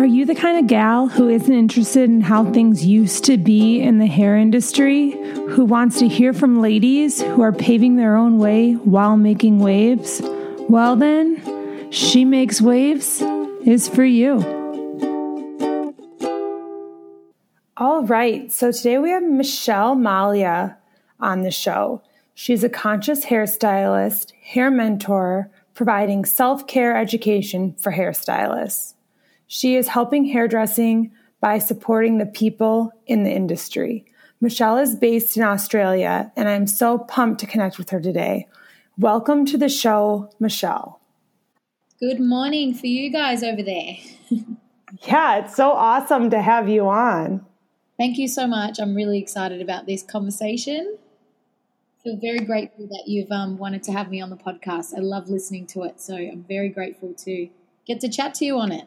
Are you the kind of gal who isn't interested in how things used to be in the hair industry? Who wants to hear from ladies who are paving their own way while making waves? Well, then, She Makes Waves is for you. All right, so today we have Michelle Mallia on the show. She's a conscious hairstylist, hair mentor, providing self care education for hairstylists. She is helping hairdressing by supporting the people in the industry. Michelle is based in Australia, and I'm so pumped to connect with her today. Welcome to the show, Michelle. Good morning for you guys over there. yeah, it's so awesome to have you on. Thank you so much. I'm really excited about this conversation. I feel very grateful that you've um, wanted to have me on the podcast. I love listening to it, so I'm very grateful to get to chat to you on it.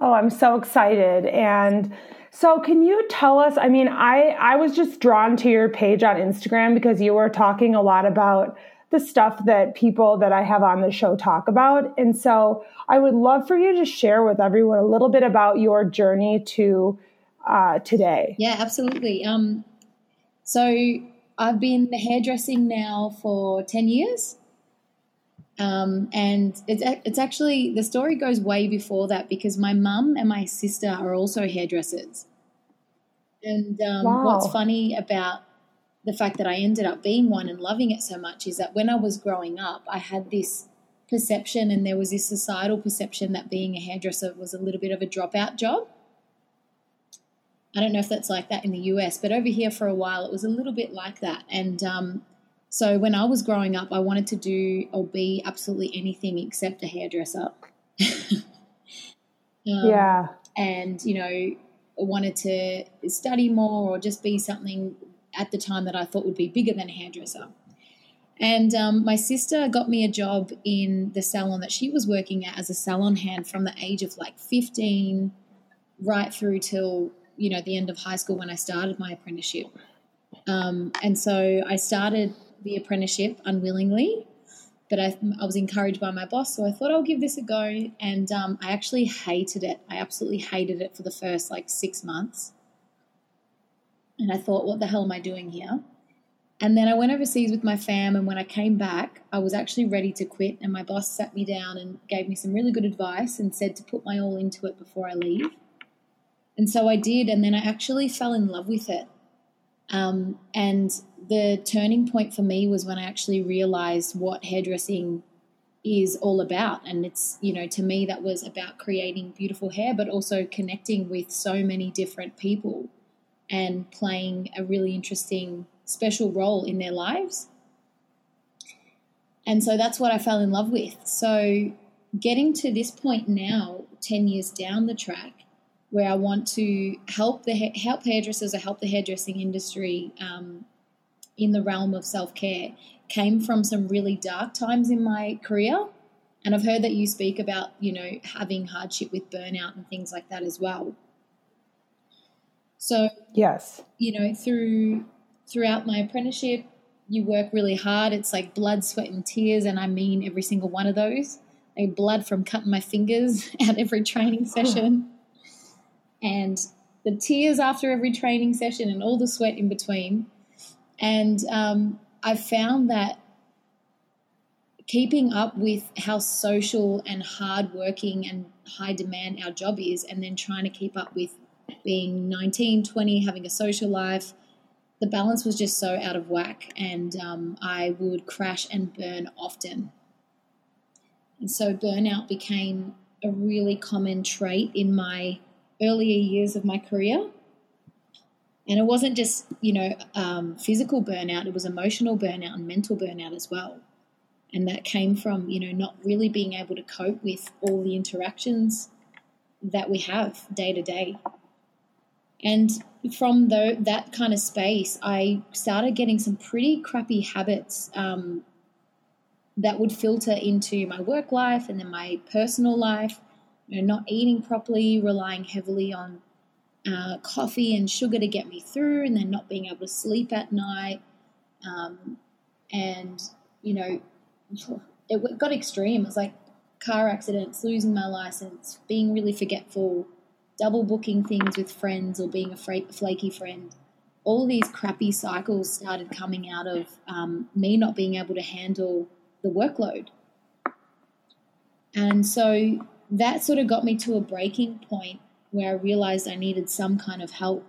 Oh, I'm so excited. And so can you tell us, I mean, I I was just drawn to your page on Instagram because you were talking a lot about the stuff that people that I have on the show talk about. And so I would love for you to share with everyone a little bit about your journey to uh, today. Yeah, absolutely. Um, so I've been hairdressing now for 10 years. Um, and it's it's actually the story goes way before that because my mum and my sister are also hairdressers. And um, wow. what's funny about the fact that I ended up being one and loving it so much is that when I was growing up, I had this perception, and there was this societal perception that being a hairdresser was a little bit of a dropout job. I don't know if that's like that in the US, but over here for a while it was a little bit like that. And um, so when I was growing up, I wanted to do or be absolutely anything except a hairdresser. um, yeah. And, you know, wanted to study more or just be something at the time that I thought would be bigger than a hairdresser. And um, my sister got me a job in the salon that she was working at as a salon hand from the age of like 15 right through till, you know, the end of high school when I started my apprenticeship. Um, and so I started the apprenticeship unwillingly, but I, I, was encouraged by my boss, so I thought I'll give this a go. And um, I actually hated it. I absolutely hated it for the first like six months. And I thought, what the hell am I doing here? And then I went overseas with my fam, and when I came back, I was actually ready to quit. And my boss sat me down and gave me some really good advice and said to put my all into it before I leave. And so I did, and then I actually fell in love with it. Um, and the turning point for me was when I actually realized what hairdressing is all about. And it's, you know, to me, that was about creating beautiful hair, but also connecting with so many different people and playing a really interesting, special role in their lives. And so that's what I fell in love with. So getting to this point now, 10 years down the track, where I want to help the help hairdressers or help the hairdressing industry um, in the realm of self care came from some really dark times in my career, and I've heard that you speak about you know having hardship with burnout and things like that as well. So yes, you know through throughout my apprenticeship, you work really hard. It's like blood, sweat, and tears, and I mean every single one of those. Like blood from cutting my fingers at every training oh. session and the tears after every training session and all the sweat in between. And um, I found that keeping up with how social and hardworking and high demand our job is, and then trying to keep up with being 19, 20, having a social life, the balance was just so out of whack, and um, I would crash and burn often. And so burnout became a really common trait in my earlier years of my career. And it wasn't just, you know, um, physical burnout, it was emotional burnout and mental burnout as well. And that came from, you know, not really being able to cope with all the interactions that we have day to day. And from the, that kind of space, I started getting some pretty crappy habits um, that would filter into my work life and then my personal life you know, not eating properly, relying heavily on uh, coffee and sugar to get me through, and then not being able to sleep at night. Um, and, you know, it got extreme. It was like car accidents, losing my license, being really forgetful, double booking things with friends or being a flaky friend. All these crappy cycles started coming out of um, me not being able to handle the workload. And so that sort of got me to a breaking point where I realized I needed some kind of help.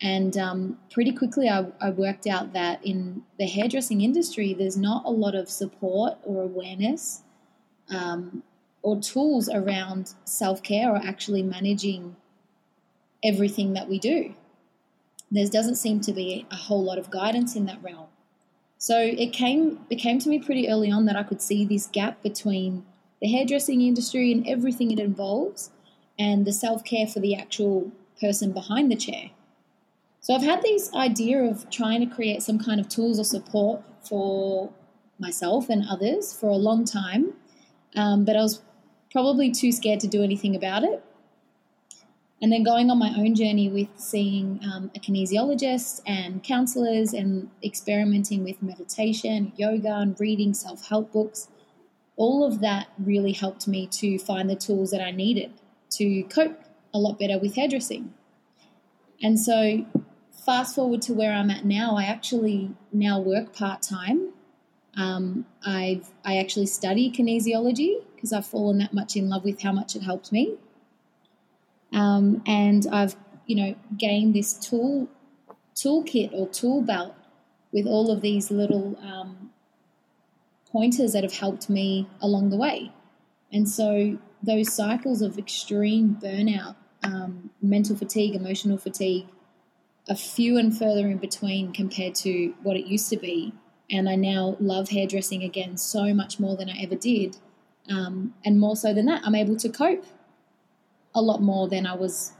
And um, pretty quickly, I, I, worked out that in the hairdressing industry, there's not a lot of support or awareness um, or tools around self care or actually managing everything that we do. There doesn't seem to be a whole lot of guidance in that realm. So it came it came to me pretty early on that I could see this gap between the hairdressing industry and everything it involves and the self-care for the actual person behind the chair. So I've had this idea of trying to create some kind of tools or support for myself and others for a long time, um, but I was probably too scared to do anything about it. And then going on my own journey with seeing um, a kinesiologist and counselors and experimenting with meditation, yoga, and reading self help books, all of that really helped me to find the tools that I needed to cope a lot better with hairdressing. And so, fast forward to where I'm at now, I actually now work part time. Um, I've I actually study kinesiology because I've fallen that much in love with how much it helped me. Um, and I've you know gained this tool toolkit or tool belt with all of these little um, pointers that have helped me along the way. And so those cycles of extreme burnout, um, mental fatigue, emotional fatigue, are few and further in between compared to what it used to be. And I now love hairdressing again so much more than I ever did. Um, and more so than that, I'm able to cope a lot more than I was,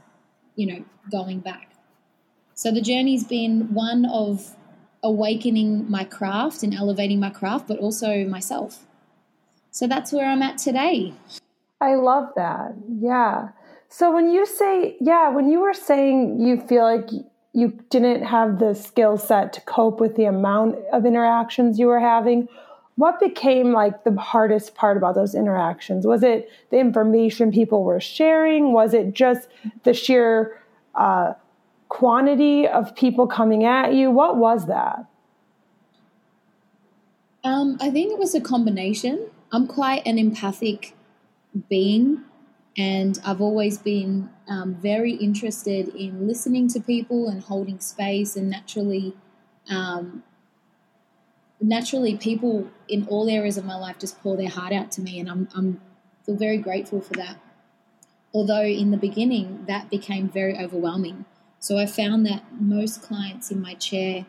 you know, going back. So the journey's been one of awakening my craft and elevating my craft, but also myself. So that's where I'm at today. I love that. Yeah. So when you say, yeah, when you were saying you feel like you didn't have the skill set to cope with the amount of interactions you were having, what became like the hardest part about those interactions? Was it the information people were sharing? Was it just the sheer uh, quantity of people coming at you? What was that? Um, I think it was a combination. I'm quite an empathic being. And I've always been um, very interested in listening to people and holding space. And naturally, um, naturally, people in all areas of my life just pour their heart out to me, and I'm, I'm feel very grateful for that. Although in the beginning, that became very overwhelming. So I found that most clients in my chair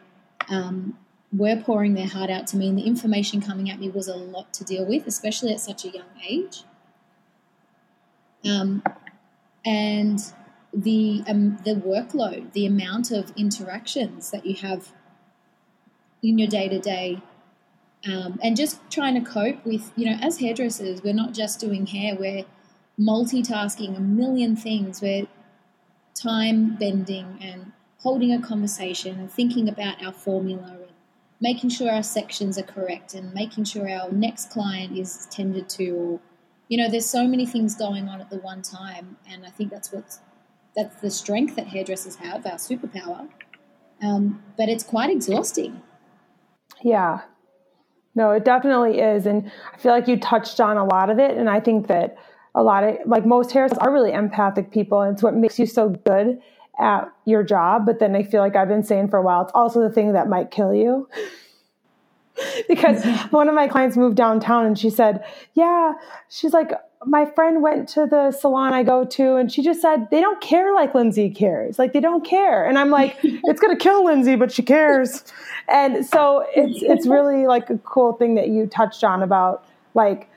um, were pouring their heart out to me, and the information coming at me was a lot to deal with, especially at such a young age. Um, and the um, the workload, the amount of interactions that you have in your day to day, and just trying to cope with, you know, as hairdressers, we're not just doing hair; we're multitasking a million things. We're time bending and holding a conversation and thinking about our formula and making sure our sections are correct and making sure our next client is tended to or you know, there's so many things going on at the one time, and I think that's what's that's the strength that hairdressers have, our superpower. Um, but it's quite exhausting. Yeah, no, it definitely is, and I feel like you touched on a lot of it, and I think that a lot of like most hairdressers are really empathic people, and it's what makes you so good at your job. But then I feel like I've been saying for a while, it's also the thing that might kill you. because mm-hmm. one of my clients moved downtown and she said, Yeah, she's like, my friend went to the salon I go to and she just said, they don't care like Lindsay cares. Like they don't care. And I'm like, it's going to kill Lindsay, but she cares. And so it's, it's really like a cool thing that you touched on about like,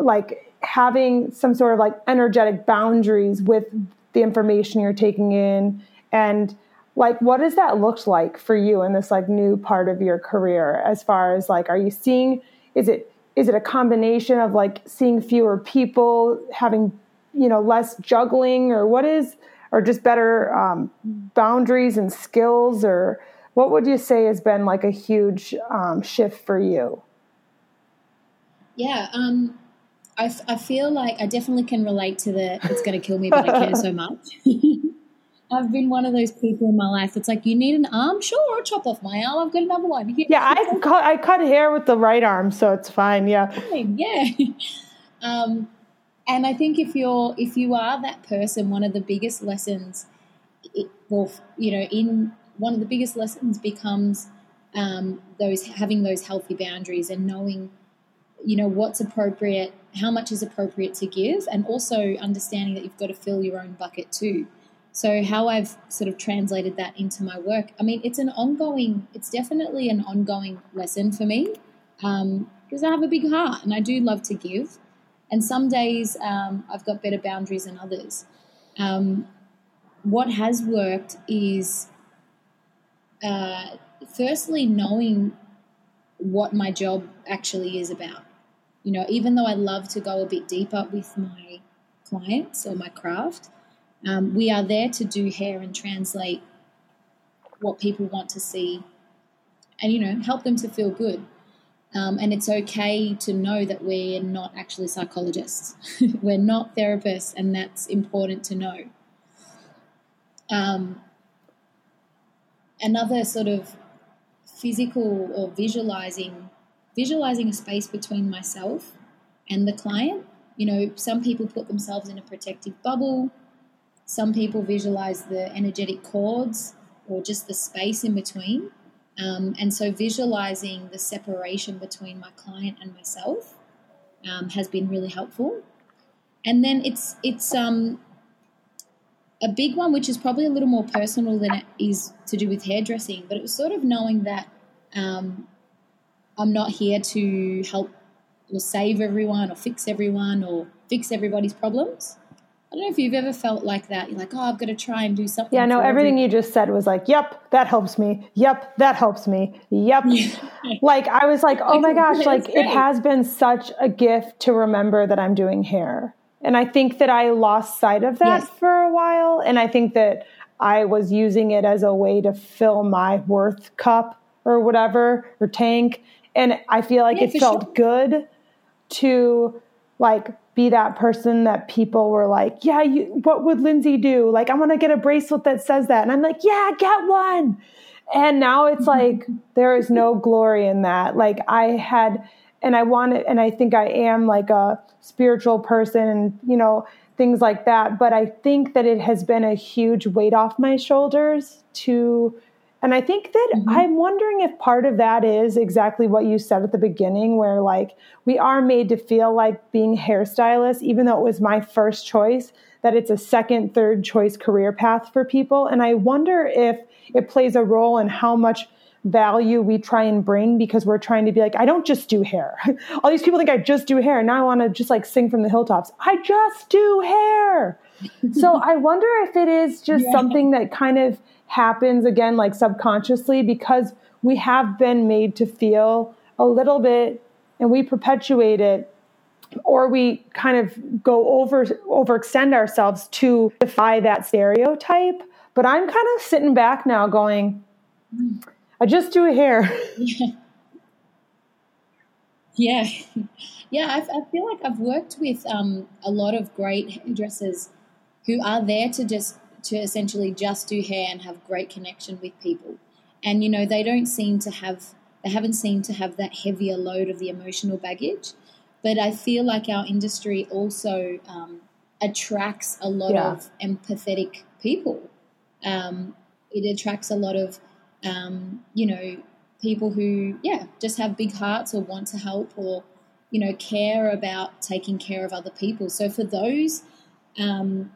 like having some sort of like energetic boundaries with the information you're taking in and like what does that look like for you in this like new part of your career as far as like are you seeing is it is it a combination of like seeing fewer people having you know less juggling or what is or just better um, boundaries and skills or what would you say has been like a huge um, shift for you yeah um, I, I feel like I definitely can relate to the it's going to kill me, but I care so much. I've been one of those people in my life. It's like you need an arm, sure, I'll chop off my arm. I've got another one. Here. Yeah, I cut I cut hair with the right arm, so it's fine. Yeah, yeah. Um, and I think if you're if you are that person, one of the biggest lessons, it, well, you know, in one of the biggest lessons becomes um, those having those healthy boundaries and knowing, you know, what's appropriate, how much is appropriate to give, and also understanding that you've got to fill your own bucket too. So how I've sort of translated that into my work, I mean, it's an ongoing, it's definitely an ongoing lesson for me because um, I have a big heart and I do love to give. And some days um, I've got better boundaries than others. Um, what has worked is uh, firstly knowing what my job actually is about. You know, even though I love to go a bit deeper with my clients or my craft, um, we are there to do hair and translate what people want to see and, you know, help them to feel good. Um, and it's okay to know that we're not actually psychologists. we're not therapists, and that's important to know. Um, another sort of physical or visualizing visualizing a space between myself and the client. You know, some people put themselves in a protective bubble. Some people visualize the energetic cords or just the space in between. Um, and so visualizing the separation between my client and myself um, has been really helpful. And then it's it's um, a big one, which is probably a little more personal than it is to do with hairdressing, but it was sort of knowing that um, I'm not here to help or save everyone or fix everyone or fix everybody's problems. I don't know if you've ever felt like that. You're like, oh, I've got to try and do something. Yeah, no, everything you just said was like, yep, that helps me. Yep, that helps me. Yep. like, I was like, oh my gosh, like it has been such a gift to remember that I'm doing hair. And I think that I lost sight of that yes. for a while. And I think that I was using it as a way to fill my worth cup or whatever, or tank. And I feel like yeah, it felt sure. good to like be that person that people were like, yeah, you, what would Lindsay do? Like, I want to get a bracelet that says that. And I'm like, yeah, get one. And now it's mm-hmm. like, there is no glory in that. Like, I had, and I wanted, and I think I am like a spiritual person and, you know, things like that. But I think that it has been a huge weight off my shoulders to and I think that mm-hmm. I'm wondering if part of that is exactly what you said at the beginning, where like we are made to feel like being hairstylists, even though it was my first choice, that it's a second, third choice career path for people. And I wonder if it plays a role in how much value we try and bring because we're trying to be like, I don't just do hair. All these people think I just do hair. And now I want to just like sing from the hilltops. I just do hair. So I wonder if it is just yeah. something that kind of happens again, like subconsciously, because we have been made to feel a little bit and we perpetuate it or we kind of go over overextend ourselves to defy that stereotype. But i'm kind of sitting back now going i just do a hair. Yeah yeah, yeah I, I feel like i've worked with um, a lot of great hairdressers who are there to just to essentially just do hair and have great connection with people. And you know, they don't seem to have they haven't seemed to have that heavier load of the emotional baggage. But I feel like our industry also um, attracts a lot yeah. of empathetic people. Um, it attracts a lot of, um, you know, people who, yeah, just have big hearts or want to help or, you know, care about taking care of other people. So for those um,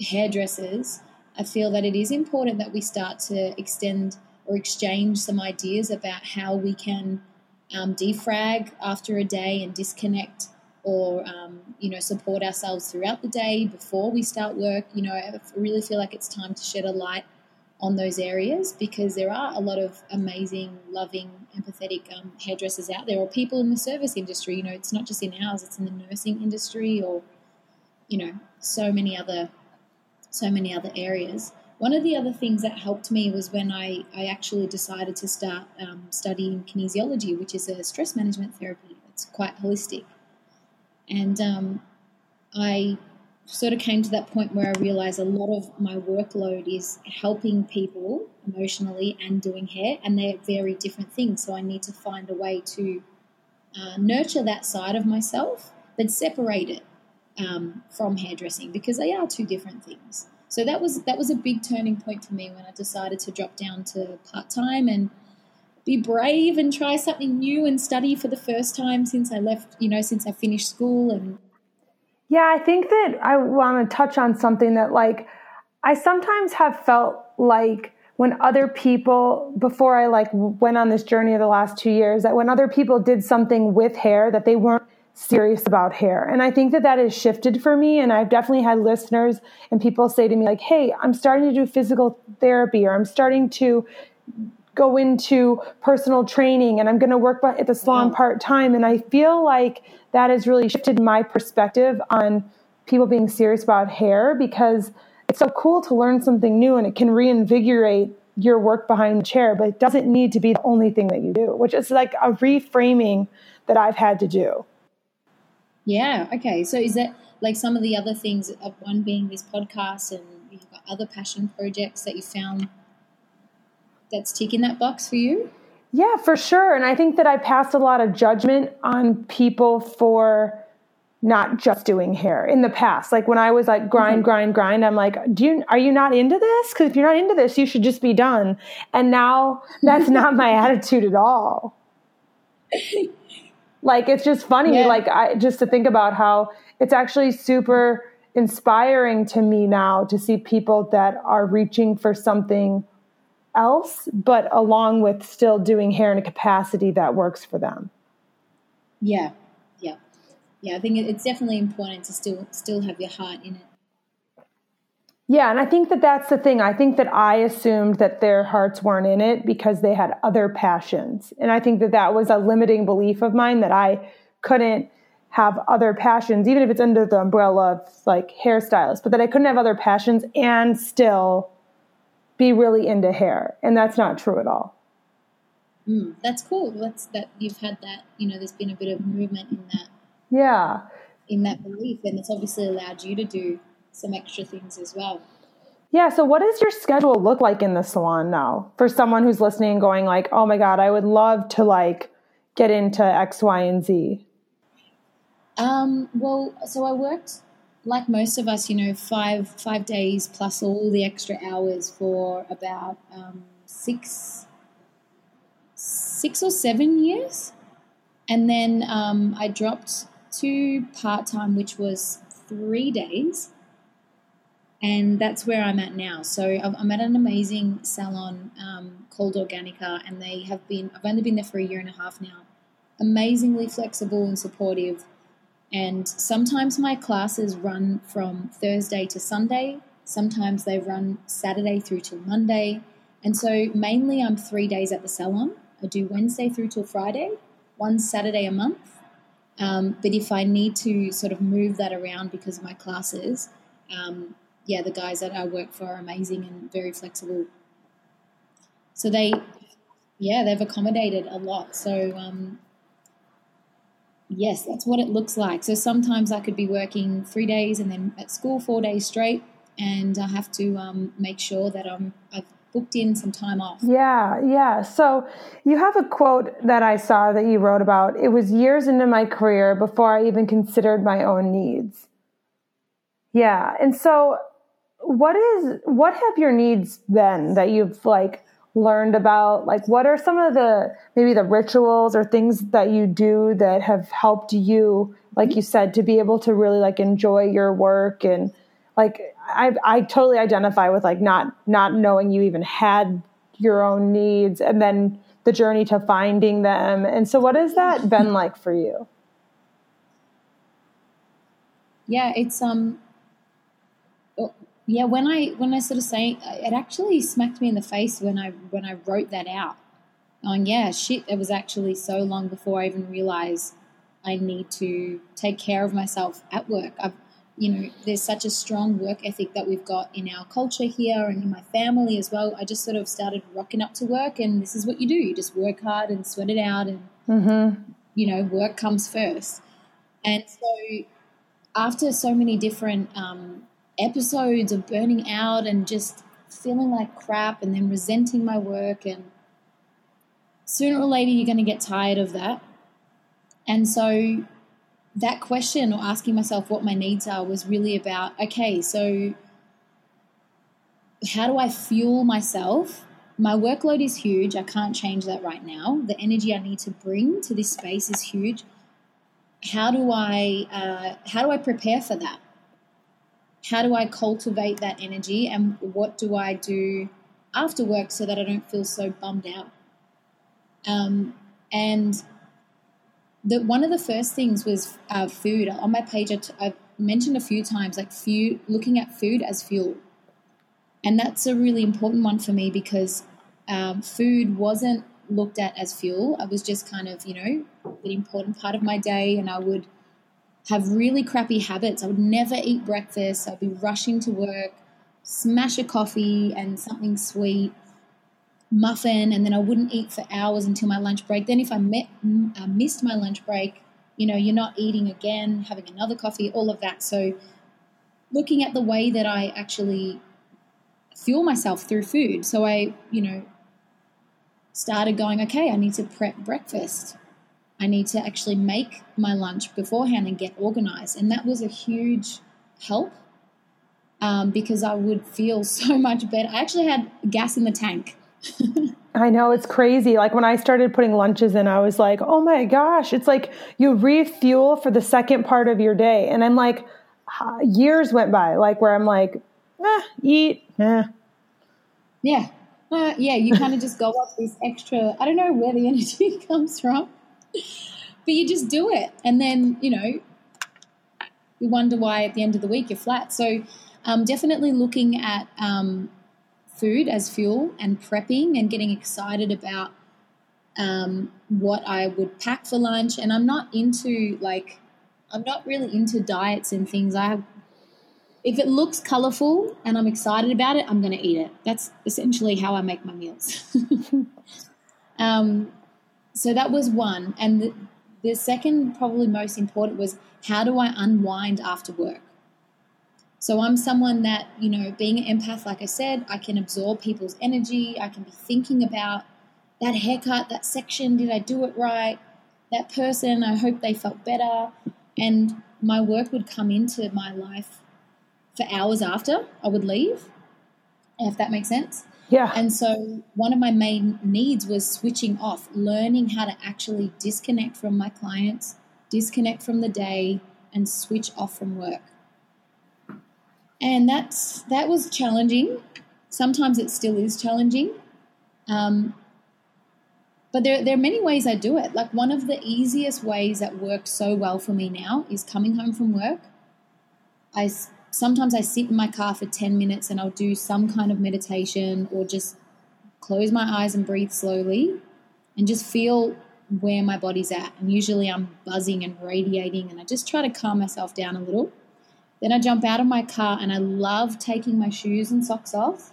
hairdressers, I feel that it is important that we start to extend or exchange some ideas about how we can um, defrag after a day and disconnect or um, you know support ourselves throughout the day before we start work. You know i really feel like it's time to shed a light on those areas because there are a lot of amazing loving empathetic um, hairdressers out there or people in the service industry. You know it's not just in ours it's in the nursing industry or you know so many other so many other areas. One of the other things that helped me was when I, I actually decided to start um, studying kinesiology, which is a stress management therapy. It's quite holistic. And um, I sort of came to that point where I realized a lot of my workload is helping people emotionally and doing hair, and they're very different things. So I need to find a way to uh, nurture that side of myself, but separate it um, from hairdressing because they are two different things. So that was that was a big turning point for me when I decided to drop down to part time and be brave and try something new and study for the first time since I left, you know, since I finished school and yeah, I think that I want to touch on something that, like, I sometimes have felt like when other people, before I like went on this journey of the last two years, that when other people did something with hair, that they weren't serious about hair. And I think that that has shifted for me. And I've definitely had listeners and people say to me, like, hey, I'm starting to do physical therapy or I'm starting to go into personal training and I'm going to work at the salon part time. And I feel like that has really shifted my perspective on people being serious about hair because it's so cool to learn something new and it can reinvigorate your work behind the chair, but it doesn't need to be the only thing that you do, which is like a reframing that I've had to do. Yeah. Okay. So is that like some of the other things, of one being this podcast and you've got other passion projects that you found that's ticking that box for you? Yeah, for sure. And I think that I passed a lot of judgment on people for not just doing hair in the past. Like when I was like grind, mm-hmm. grind, grind, I'm like, do you are you not into this? Because if you're not into this, you should just be done. And now that's not my attitude at all. Like it's just funny, yeah. like I just to think about how it's actually super inspiring to me now to see people that are reaching for something else, but along with still doing hair in a capacity that works for them. Yeah, yeah, yeah. I think it's definitely important to still still have your heart in it. Yeah, and I think that that's the thing. I think that I assumed that their hearts weren't in it because they had other passions, and I think that that was a limiting belief of mine that I couldn't have other passions, even if it's under the umbrella of like hairstylist, but that I couldn't have other passions and still be really into hair, and that's not true at all. Mm, that's cool. That's that you've had that. You know, there's been a bit of movement in that. Yeah. In that belief, and it's obviously allowed you to do some extra things as well. Yeah. So, what does your schedule look like in the salon now for someone who's listening and going like, "Oh my god, I would love to like get into X, Y, and Z." Um. Well, so I worked like most of us, you know, five five days plus all the extra hours for about um, six six or seven years, and then um, I dropped to part time, which was three days, and that's where I'm at now. So I'm at an amazing salon um, called Organica, and they have been. I've only been there for a year and a half now. Amazingly flexible and supportive and sometimes my classes run from Thursday to Sunday. Sometimes they run Saturday through till Monday. And so mainly I'm three days at the salon. I do Wednesday through till Friday, one Saturday a month. Um, but if I need to sort of move that around because of my classes, um, yeah, the guys that I work for are amazing and very flexible. So they, yeah, they've accommodated a lot. So um, Yes, that's what it looks like. So sometimes I could be working three days and then at school four days straight, and I have to um, make sure that I'm I've booked in some time off. Yeah, yeah. So you have a quote that I saw that you wrote about. It was years into my career before I even considered my own needs. Yeah, and so what is what have your needs been that you've like learned about like what are some of the maybe the rituals or things that you do that have helped you like you said to be able to really like enjoy your work and like I I totally identify with like not not knowing you even had your own needs and then the journey to finding them. And so what has that been like for you? Yeah, it's um yeah, when I when I sort of say it actually smacked me in the face when I when I wrote that out. Going, yeah, shit, it was actually so long before I even realized I need to take care of myself at work. I've you know, there's such a strong work ethic that we've got in our culture here and in my family as well. I just sort of started rocking up to work, and this is what you do: you just work hard and sweat it out, and mm-hmm. you know, work comes first. And so, after so many different um, episodes of burning out and just feeling like crap and then resenting my work, and sooner or later, you're going to get tired of that. And so, that question or asking myself what my needs are was really about okay, so how do I fuel myself? My workload is huge. I can't change that right now. The energy I need to bring to this space is huge. How do I uh, how do I prepare for that? How do I cultivate that energy, and what do I do after work so that I don't feel so bummed out? Um, and the one of the first things was uh, food. On my page, I t- I've mentioned a few times like food, looking at food as fuel, and that's a really important one for me because um, food wasn't looked at as fuel. I was just kind of you know an important part of my day, and I would have really crappy habits. I would never eat breakfast. I'd be rushing to work, smash a coffee and something sweet muffin and then I wouldn't eat for hours until my lunch break. Then if I met, uh, missed my lunch break, you know, you're not eating again, having another coffee, all of that. So looking at the way that I actually fuel myself through food. So I, you know, started going, okay, I need to prep breakfast. I need to actually make my lunch beforehand and get organized. And that was a huge help um, because I would feel so much better. I actually had gas in the tank I know it's crazy. Like when I started putting lunches in, I was like, oh my gosh, it's like you refuel for the second part of your day. And I'm like, years went by, like where I'm like, eh, eat, eh. Yeah. Uh, yeah, you kind of just go up this extra, I don't know where the energy comes from, but you just do it. And then, you know, you wonder why at the end of the week you're flat. So, um, definitely looking at um, food as fuel and prepping and getting excited about um, what I would pack for lunch. And I'm not into like, I'm not really into diets and things. I have, if it looks colorful and I'm excited about it, I'm going to eat it. That's essentially how I make my meals. um, so that was one. And the, the second, probably most important, was how do I unwind after work? So I'm someone that, you know, being an empath, like I said, I can absorb people's energy. I can be thinking about that haircut, that section, did I do it right? That person, I hope they felt better. And my work would come into my life for hours after I would leave, if that makes sense. Yeah. And so one of my main needs was switching off, learning how to actually disconnect from my clients, disconnect from the day, and switch off from work and that's that was challenging. Sometimes it still is challenging, um, but there there are many ways I do it. Like one of the easiest ways that works so well for me now is coming home from work. I sometimes I sit in my car for ten minutes and I'll do some kind of meditation or just close my eyes and breathe slowly, and just feel where my body's at. And usually I'm buzzing and radiating, and I just try to calm myself down a little then I jump out of my car and I love taking my shoes and socks off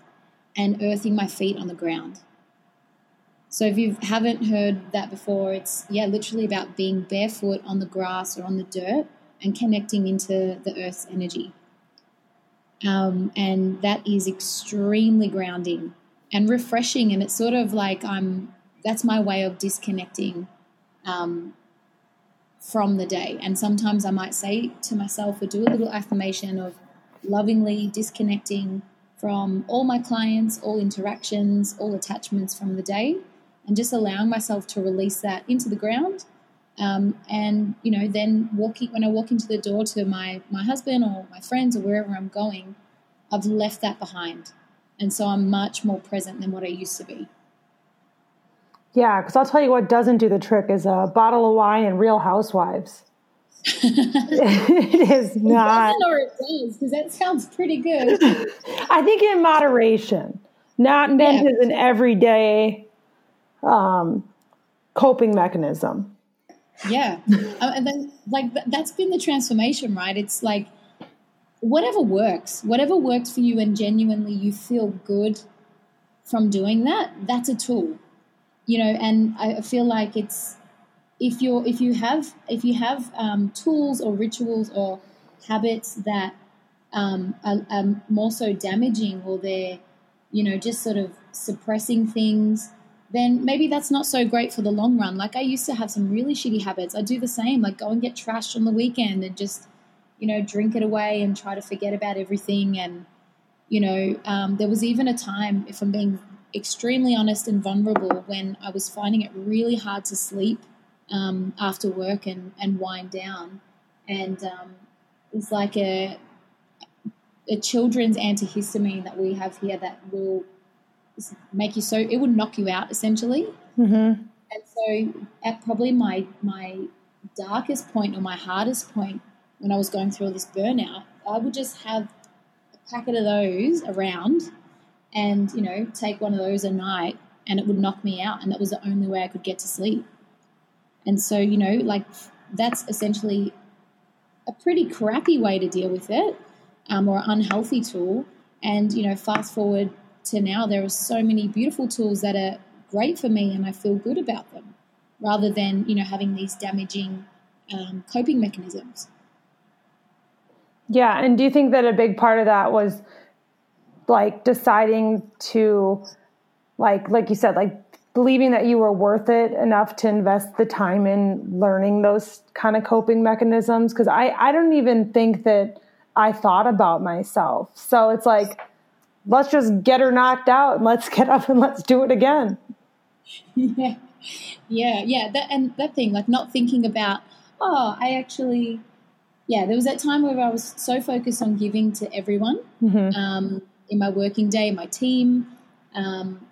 and earthing my feet on the ground. So if you haven't heard that before, it's yeah, literally about being barefoot on the grass or on the dirt and connecting into the earth's energy. Um, and that is extremely grounding and refreshing. And it's sort of like I'm that's my way of disconnecting um, from the day. And sometimes I might say to myself or do a little affirmation of lovingly disconnecting from all my clients, all interactions, all attachments from the day, and just allowing myself to release that into the ground. Um, and you know, then walking when I walk into the door to my my husband or my friends or wherever I'm going, I've left that behind, and so I'm much more present than what I used to be. Yeah, because I'll tell you what doesn't do the trick is a bottle of wine and Real Housewives. it is not. It or it does because that sounds pretty good. I think in moderation, not meant yeah. as an everyday um, coping mechanism. Yeah, uh, and then like that's been the transformation, right? It's like whatever works, whatever works for you, and genuinely you feel good from doing that. That's a tool you know, and I feel like it's if you're if you have if you have um, tools or rituals or habits that um, are, are more so damaging or they're you know just sort of suppressing things then maybe that's not so great for the long run. Like I used to have some really shitty habits. I do the same, like go and get trashed on the weekend and just, you know, drink it away and try to forget about everything. And, you know, um, there was even a time, if I'm being extremely honest and vulnerable, when I was finding it really hard to sleep um, after work and, and wind down. And um, it's like a, a children's antihistamine that we have here that will make you so it would knock you out essentially. Mm-hmm. And so, at probably my my darkest point or my hardest point when I was going through all this burnout, I would just have a packet of those around, and you know, take one of those a night, and it would knock me out, and that was the only way I could get to sleep. And so, you know, like that's essentially a pretty crappy way to deal with it, um, or unhealthy tool. And you know, fast forward to now, there are so many beautiful tools that are great for me and I feel good about them rather than, you know, having these damaging um, coping mechanisms. Yeah. And do you think that a big part of that was like deciding to, like, like you said, like believing that you were worth it enough to invest the time in learning those kind of coping mechanisms? Because I, I don't even think that I thought about myself. So it's like, let's just get her knocked out and let's get up and let's do it again. Yeah. Yeah, yeah. That and that thing, like not thinking about, oh, I actually yeah, there was that time where I was so focused on giving to everyone mm-hmm. um, in my working day, my team, um,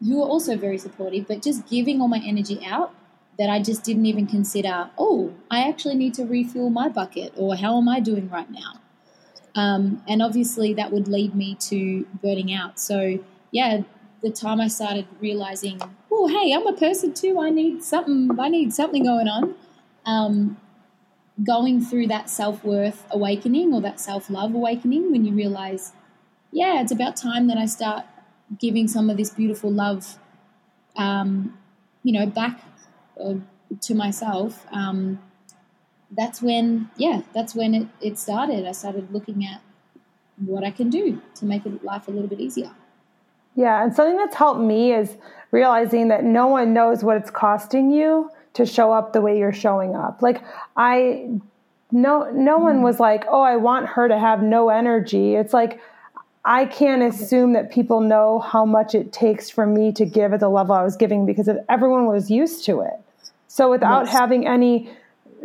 who were also very supportive, but just giving all my energy out that I just didn't even consider, oh, I actually need to refuel my bucket, or how am I doing right now? Um, and obviously, that would lead me to burning out. So, yeah, the time I started realizing, oh, hey, I'm a person too. I need something. I need something going on. Um, going through that self worth awakening or that self love awakening, when you realize, yeah, it's about time that I start giving some of this beautiful love, um, you know, back uh, to myself. Um, that's when, yeah, that's when it, it started. I started looking at what I can do to make life a little bit easier. Yeah, and something that's helped me is realizing that no one knows what it's costing you to show up the way you're showing up. Like I no no one mm-hmm. was like, "Oh, I want her to have no energy." It's like I can't assume that people know how much it takes for me to give at the level I was giving because everyone was used to it. So without yes. having any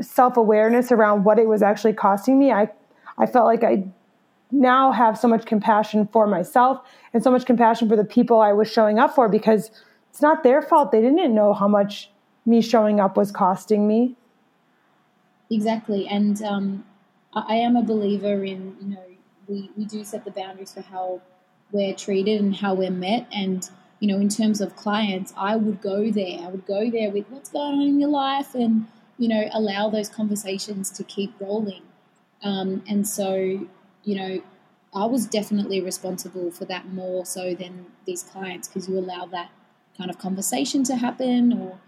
self awareness around what it was actually costing me, I, I felt like I now have so much compassion for myself and so much compassion for the people I was showing up for because it's not their fault. They didn't know how much me showing up was costing me. Exactly. And um, I am a believer in, you know, we, we do set the boundaries for how we're treated and how we're met. And, you know, in terms of clients, I would go there. I would go there with what's going on in your life and, you know, allow those conversations to keep rolling. Um, and so, you know, I was definitely responsible for that more so than these clients because you allow that kind of conversation to happen or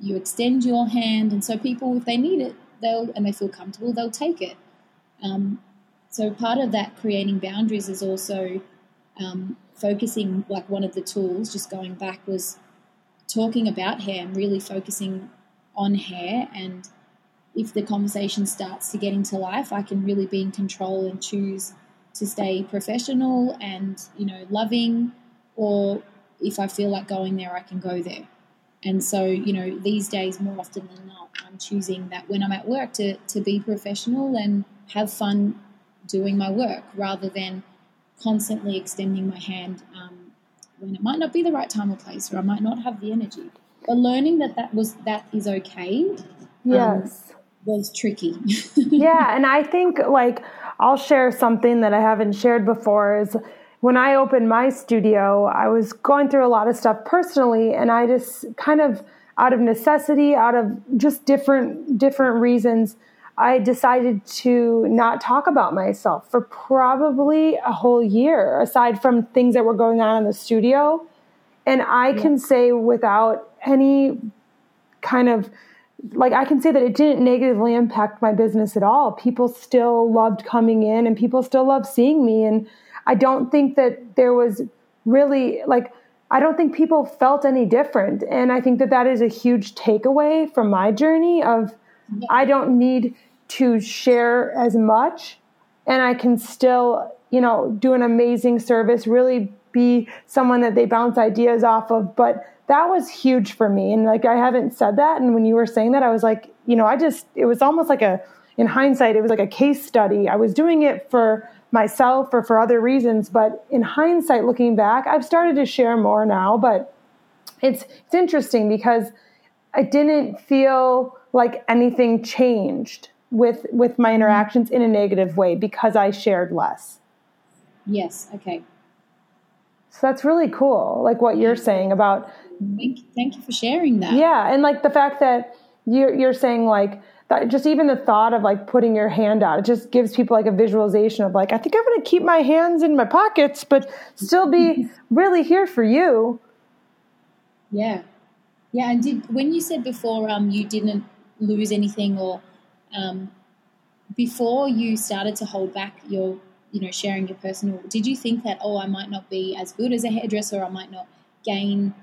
you extend your hand. And so people, if they need it, they'll and they feel comfortable, they'll take it. Um, so part of that creating boundaries is also um, focusing. Like one of the tools, just going back, was talking about hair and really focusing on hair and if the conversation starts to get into life i can really be in control and choose to stay professional and you know loving or if i feel like going there i can go there. And so you know these days more often than not i'm choosing that when i'm at work to, to be professional and have fun doing my work rather than constantly extending my hand um, when it might not be the right time or place or i might not have the energy but learning that that was that is okay. Um, yes. Um, was tricky. yeah, and I think like I'll share something that I haven't shared before is when I opened my studio, I was going through a lot of stuff personally and I just kind of out of necessity, out of just different different reasons, I decided to not talk about myself for probably a whole year aside from things that were going on in the studio. And I yeah. can say without any kind of like I can say that it didn't negatively impact my business at all. People still loved coming in and people still loved seeing me. And I don't think that there was really like, I don't think people felt any different. And I think that that is a huge takeaway from my journey of I don't need to share as much and I can still, you know, do an amazing service, really be someone that they bounce ideas off of. But that was huge for me. And like, I haven't said that. And when you were saying that, I was like, you know, I just, it was almost like a, in hindsight, it was like a case study. I was doing it for myself or for other reasons. But in hindsight, looking back, I've started to share more now. But it's, it's interesting because I didn't feel like anything changed with with my interactions in a negative way because I shared less. Yes. Okay. So that's really cool. Like what you're saying about. Thank, thank you for sharing that. Yeah, and like the fact that you're you're saying like that just even the thought of like putting your hand out it just gives people like a visualization of like i think i'm going to keep my hands in my pockets but still be really here for you yeah yeah and did when you said before um you didn't lose anything or um, before you started to hold back your, you know, sharing your personal, did you think that, oh, I might not be as good as a hairdresser, I might not gain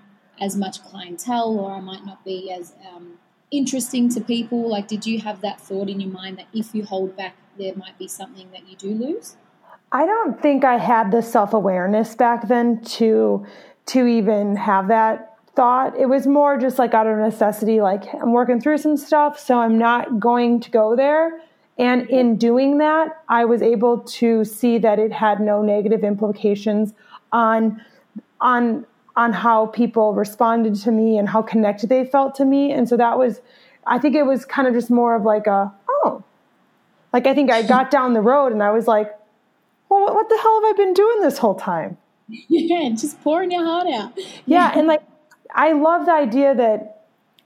as much clientele, or I might not be as um, interesting to people? Like, did you have that thought in your mind that if you hold back, there might be something that you do lose? I don't think I had the self awareness back then to to even have that thought. It was more just like out of necessity, like I'm working through some stuff, so I'm not going to go there. And in doing that, I was able to see that it had no negative implications on on on how people responded to me and how connected they felt to me. And so that was I think it was kind of just more of like a oh. Like I think I got down the road and I was like, well, what the hell have I been doing this whole time? Yeah, just pouring your heart out. Yeah, and like I love the idea that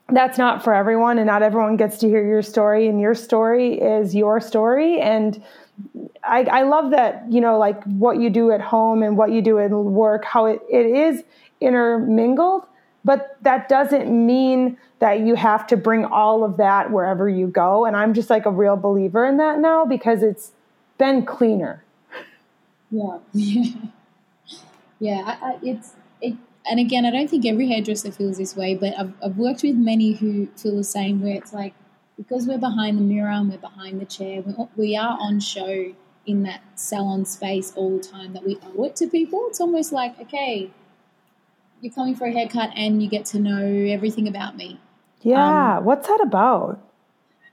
that's not for everyone and not everyone gets to hear your story and your story is your story. And I, I love that you know like what you do at home and what you do at work how it, it is intermingled but that doesn't mean that you have to bring all of that wherever you go. And i'm just like a real believer in that now because it's been cleaner. Yeah. Yeah I, I, it's it and again, I don't think every hairdresser feels this way, but I've, I've worked with many who feel the same, where it's like, because we're behind the mirror and we're behind the chair, we, we are on show in that salon space all the time that we owe it to people. It's almost like, okay, you're coming for a haircut and you get to know everything about me. Yeah, um, what's that about?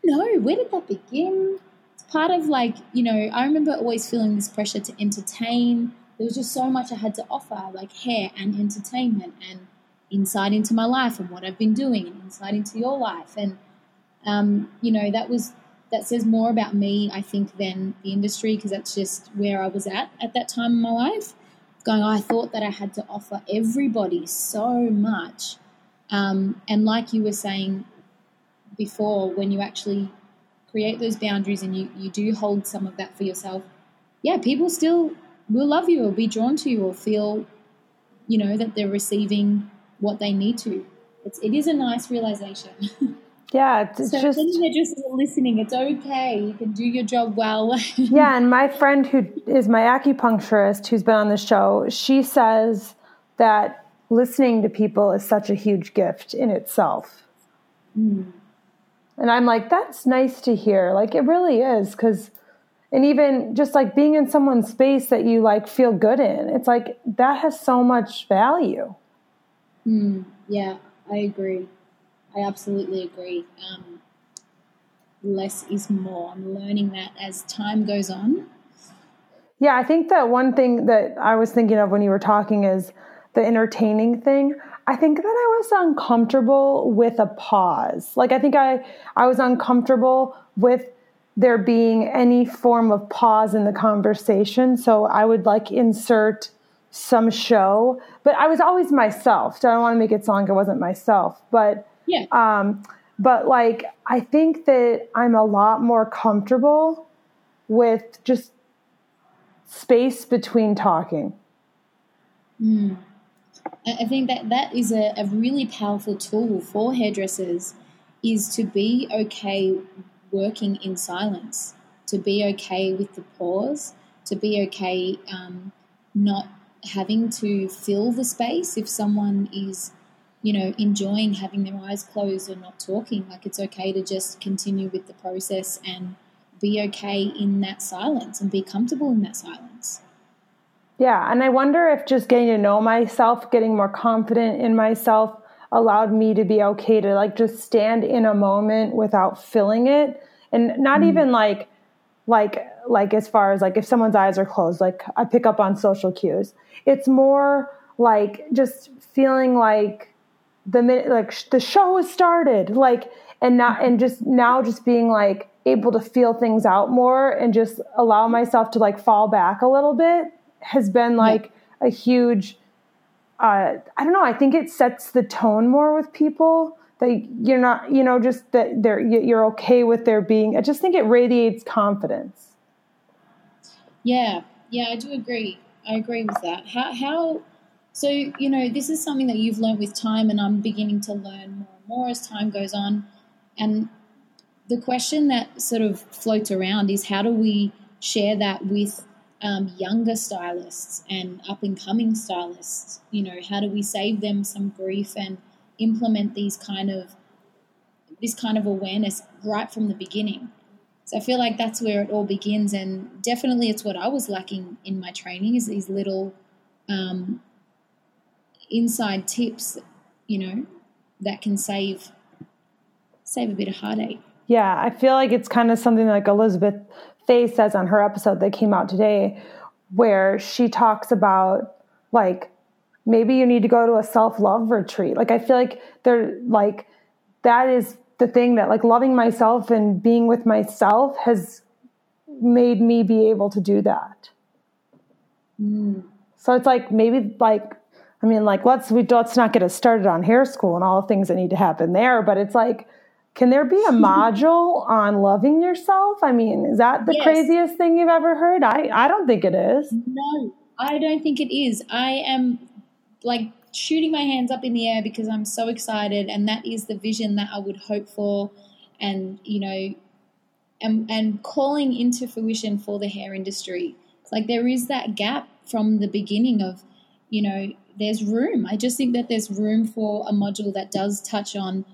No, where did that begin? It's part of like, you know, I remember always feeling this pressure to entertain there was just so much I had to offer, like hair and entertainment and insight into my life and what I've been doing and insight into your life. And, um, you know, that was, that says more about me, I think, than the industry because that's just where I was at at that time in my life. Going, I thought that I had to offer everybody so much. Um, and like you were saying before, when you actually create those boundaries and you, you do hold some of that for yourself, yeah, people still will love you or be drawn to you or feel, you know, that they're receiving what they need to. It's, it is a nice realization. Yeah, it's so just hairdressers are listening, it's okay. You can do your job well. yeah, and my friend who is my acupuncturist, who's been on the show, she says that listening to people is such a huge gift in itself. Mm. And I'm like, that's nice to hear. Like it really is, because and even just like being in someone's space that you like feel good in it's like that has so much value. Mm, yeah i agree. I absolutely agree. Um, less is more. I'm learning that as time goes on. Yeah i think that one thing that i was thinking of when you were talking is the entertaining thing. I think that i was uncomfortable with a pause. Like i think i i was uncomfortable with there being any form of pause in the conversation. So I would like insert some show, but I was always myself. So I don't want to make it sound like I wasn't myself, but yeah. Um, but like I think that I'm a lot more comfortable with just space between talking. Mm. I think that that is a, a really powerful tool for hairdressers is to be okay working in silence, to be okay with the pause, to be okay um, not having to fill the space if someone is you know enjoying having their eyes closed or not talking. Like it's okay to just continue with the process and be okay in that silence and be comfortable in that silence. Yeah and i wonder if just getting to know myself getting more confident in myself allowed me to be okay to like just stand in a moment without filling it and not mm. even like like like as far as like if someone's eyes are closed like i pick up on social cues it's more like just feeling like the minute like sh- the show has started like and not and just now just being like able to feel things out more and just allow myself to like fall back a little bit has been like yeah. a huge uh, I don't know. I think it sets the tone more with people that you're not, you know, just that they're you're okay with their being. I just think it radiates confidence. Yeah, yeah, I do agree. I agree with that. How how so you know this is something that you've learned with time, and I'm beginning to learn more and more as time goes on. And the question that sort of floats around is how do we share that with um, younger stylists and up and coming stylists? You know, how do we save them some grief and implement these kind of this kind of awareness right from the beginning? So I feel like that's where it all begins, and definitely it's what I was lacking in my training is these little um, inside tips, you know, that can save save a bit of heartache. Yeah, I feel like it's kind of something like Elizabeth Faye says on her episode that came out today, where she talks about like maybe you need to go to a self love retreat. Like I feel like they're like that is the thing that like loving myself and being with myself has made me be able to do that. Mm. So it's like maybe like I mean like let's we let's not get us started on hair school and all the things that need to happen there, but it's like can there be a module on loving yourself? I mean, is that the yes. craziest thing you've ever heard? I, I don't think it is. No, I don't think it is. I am like shooting my hands up in the air because I'm so excited, and that is the vision that I would hope for, and you know, and and calling into fruition for the hair industry. Like there is that gap from the beginning of, you know, there's room. I just think that there's room for a module that does touch on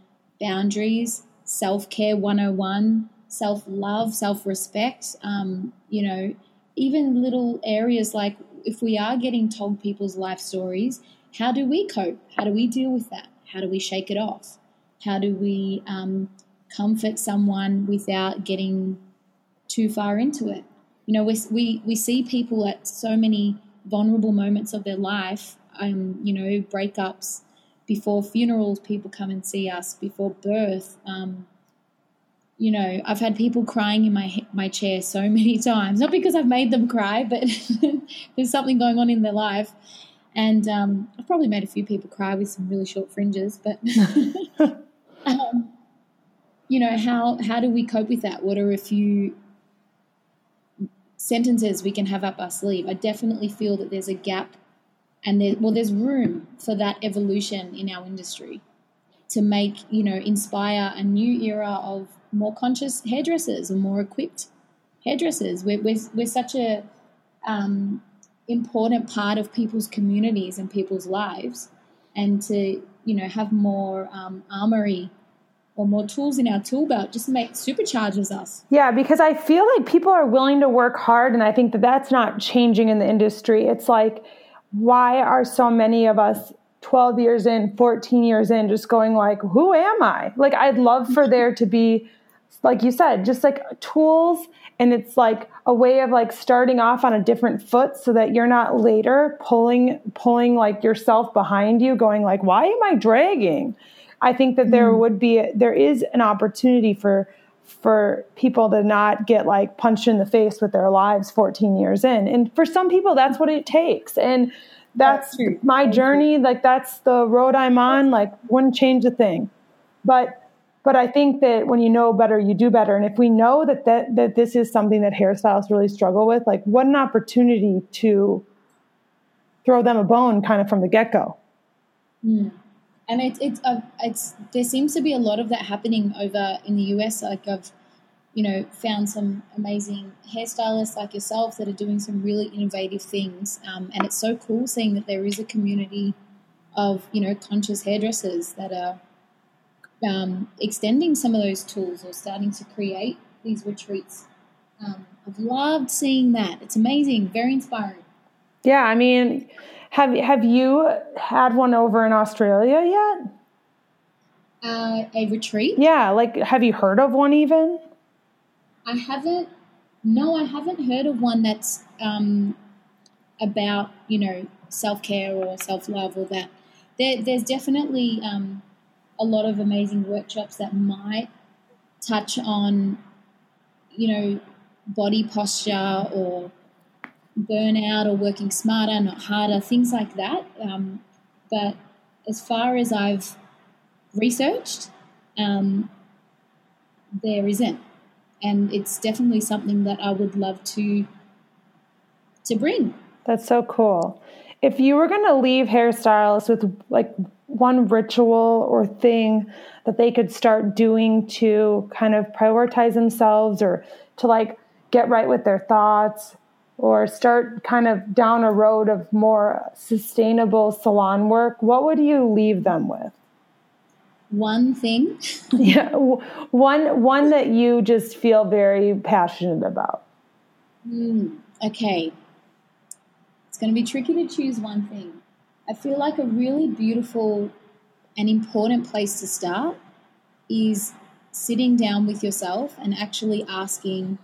boundaries, self care 101, self love, self respect. Um, you know, even little areas like if we are getting told people's life stories, how do we cope? How do we deal with that? How do we shake it off? How do we um, comfort someone without getting too far into it? You know, we, we, we see people at so many vulnerable moments of their life, um, you know, breakups, before funerals, people come and see us, before birth. Um, you know, I've had people crying in my my chair so many times, not because I've made them cry, but there's something going on in their life. And um, I've probably made a few people cry with some really short fringes, but um, you know, how how do we cope with that? What are a few sentences we can have up our sleeve? I definitely feel that there's a gap and there, well, there's room for that evolution in our industry to make you know inspire a new era of more conscious hairdressers and more equipped hairdressers. We're we're, we're such a um, important part of people's communities and people's lives, and to you know have more um, armory or more tools in our tool belt just make supercharges us. Yeah, because I feel like people are willing to work hard, and I think that that's not changing in the industry. It's like why are so many of us 12 years in 14 years in just going like who am i like i'd love for there to be like you said just like tools and it's like a way of like starting off on a different foot so that you're not later pulling pulling like yourself behind you going like why am i dragging i think that there mm. would be there is an opportunity for for people to not get like punched in the face with their lives 14 years in. And for some people, that's what it takes. And that's, that's my journey. Like that's the road I'm on. Like wouldn't change a thing. But but I think that when you know better, you do better. And if we know that that, that this is something that hairstylists really struggle with, like what an opportunity to throw them a bone kind of from the get go. Mm. and it's it's uh, it's there seems to be a lot of that happening over in the US. Like I've you know found some amazing hairstylists like yourself that are doing some really innovative things, um, and it's so cool seeing that there is a community of you know conscious hairdressers that are um, extending some of those tools or starting to create these retreats. Um, I've loved seeing that. It's amazing, very inspiring. Yeah, I mean, have have you had one over in Australia yet? Uh, a retreat? Yeah, like have you heard of one even? I haven't. No, I haven't heard of one that's um, about you know self care or self love or that. There, there's definitely um, a lot of amazing workshops that might touch on, you know, body posture or burnout or working smarter, not harder, things like that. Um, but as far as I've researched, um, there isn't, and it's definitely something that I would love to to bring. That's so cool. If you were going to leave hairstylists with like one ritual or thing that they could start doing to kind of prioritize themselves or to like get right with their thoughts or start kind of down a road of more sustainable salon work, what would you leave them with? One thing. yeah, one one that you just feel very passionate about. Mm, okay, it's going to be tricky to choose one thing. I feel like a really beautiful and important place to start is sitting down with yourself and actually asking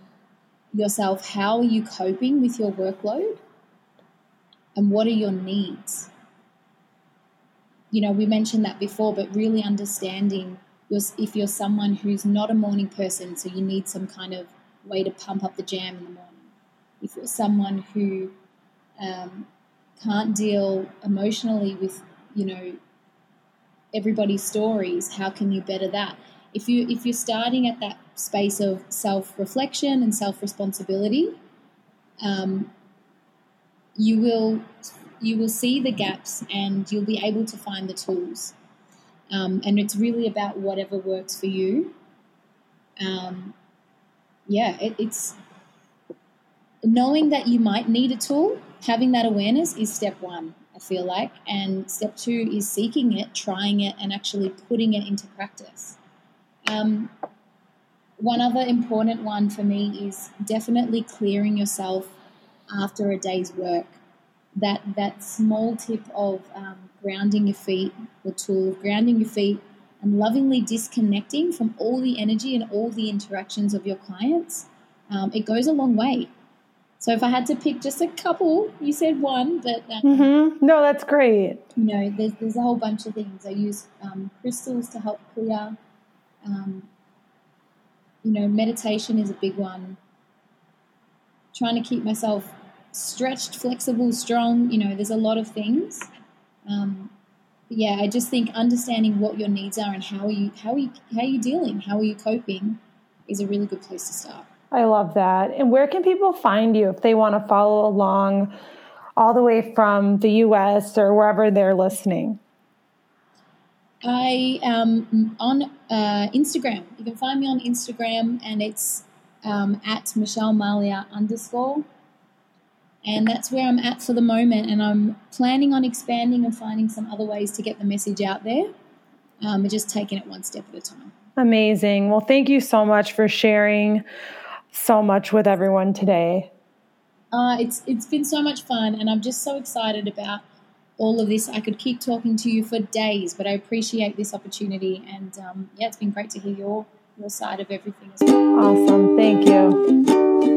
yourself how are you coping with your workload? And what are your needs? You know we mentioned that before but really understanding if you're someone who's not a morning person so you need some kind of way to pump up the jam in the morning. If you're someone who um, can't deal emotionally with you know everybody's stories how can you better that if you if you're starting at that space of self reflection and self responsibility, um, you will you will see the gaps and you'll be able to find the tools. Um, and it's really about whatever works for you. Um, yeah, it, it's knowing that you might need a tool. Having that awareness is step one. I feel like, and step two is seeking it, trying it, and actually putting it into practice. Um, one other important one for me is definitely clearing yourself after a day's work. That that small tip of um, grounding your feet, the tool of grounding your feet, and lovingly disconnecting from all the energy and all the interactions of your clients, um, it goes a long way. So if I had to pick just a couple, you said one, but um, mm-hmm. no, that's great. You know, there's there's a whole bunch of things. I use um, crystals to help clear. Um, you know, meditation is a big one. Trying to keep myself stretched, flexible, strong. You know, there's a lot of things. Um, yeah, I just think understanding what your needs are and how are you how are you how are you dealing, how are you coping, is a really good place to start. I love that. And where can people find you if they want to follow along all the way from the US or wherever they're listening? I am on uh, Instagram. You can find me on Instagram, and it's um, at Michelle Mallia underscore. And that's where I'm at for the moment. And I'm planning on expanding and finding some other ways to get the message out there. Um, we're just taking it one step at a time. Amazing. Well, thank you so much for sharing so much with everyone today. Uh, it's it's been so much fun, and I'm just so excited about all of this. I could keep talking to you for days, but I appreciate this opportunity. And um, yeah, it's been great to hear your your side of everything as well. Awesome. Thank you.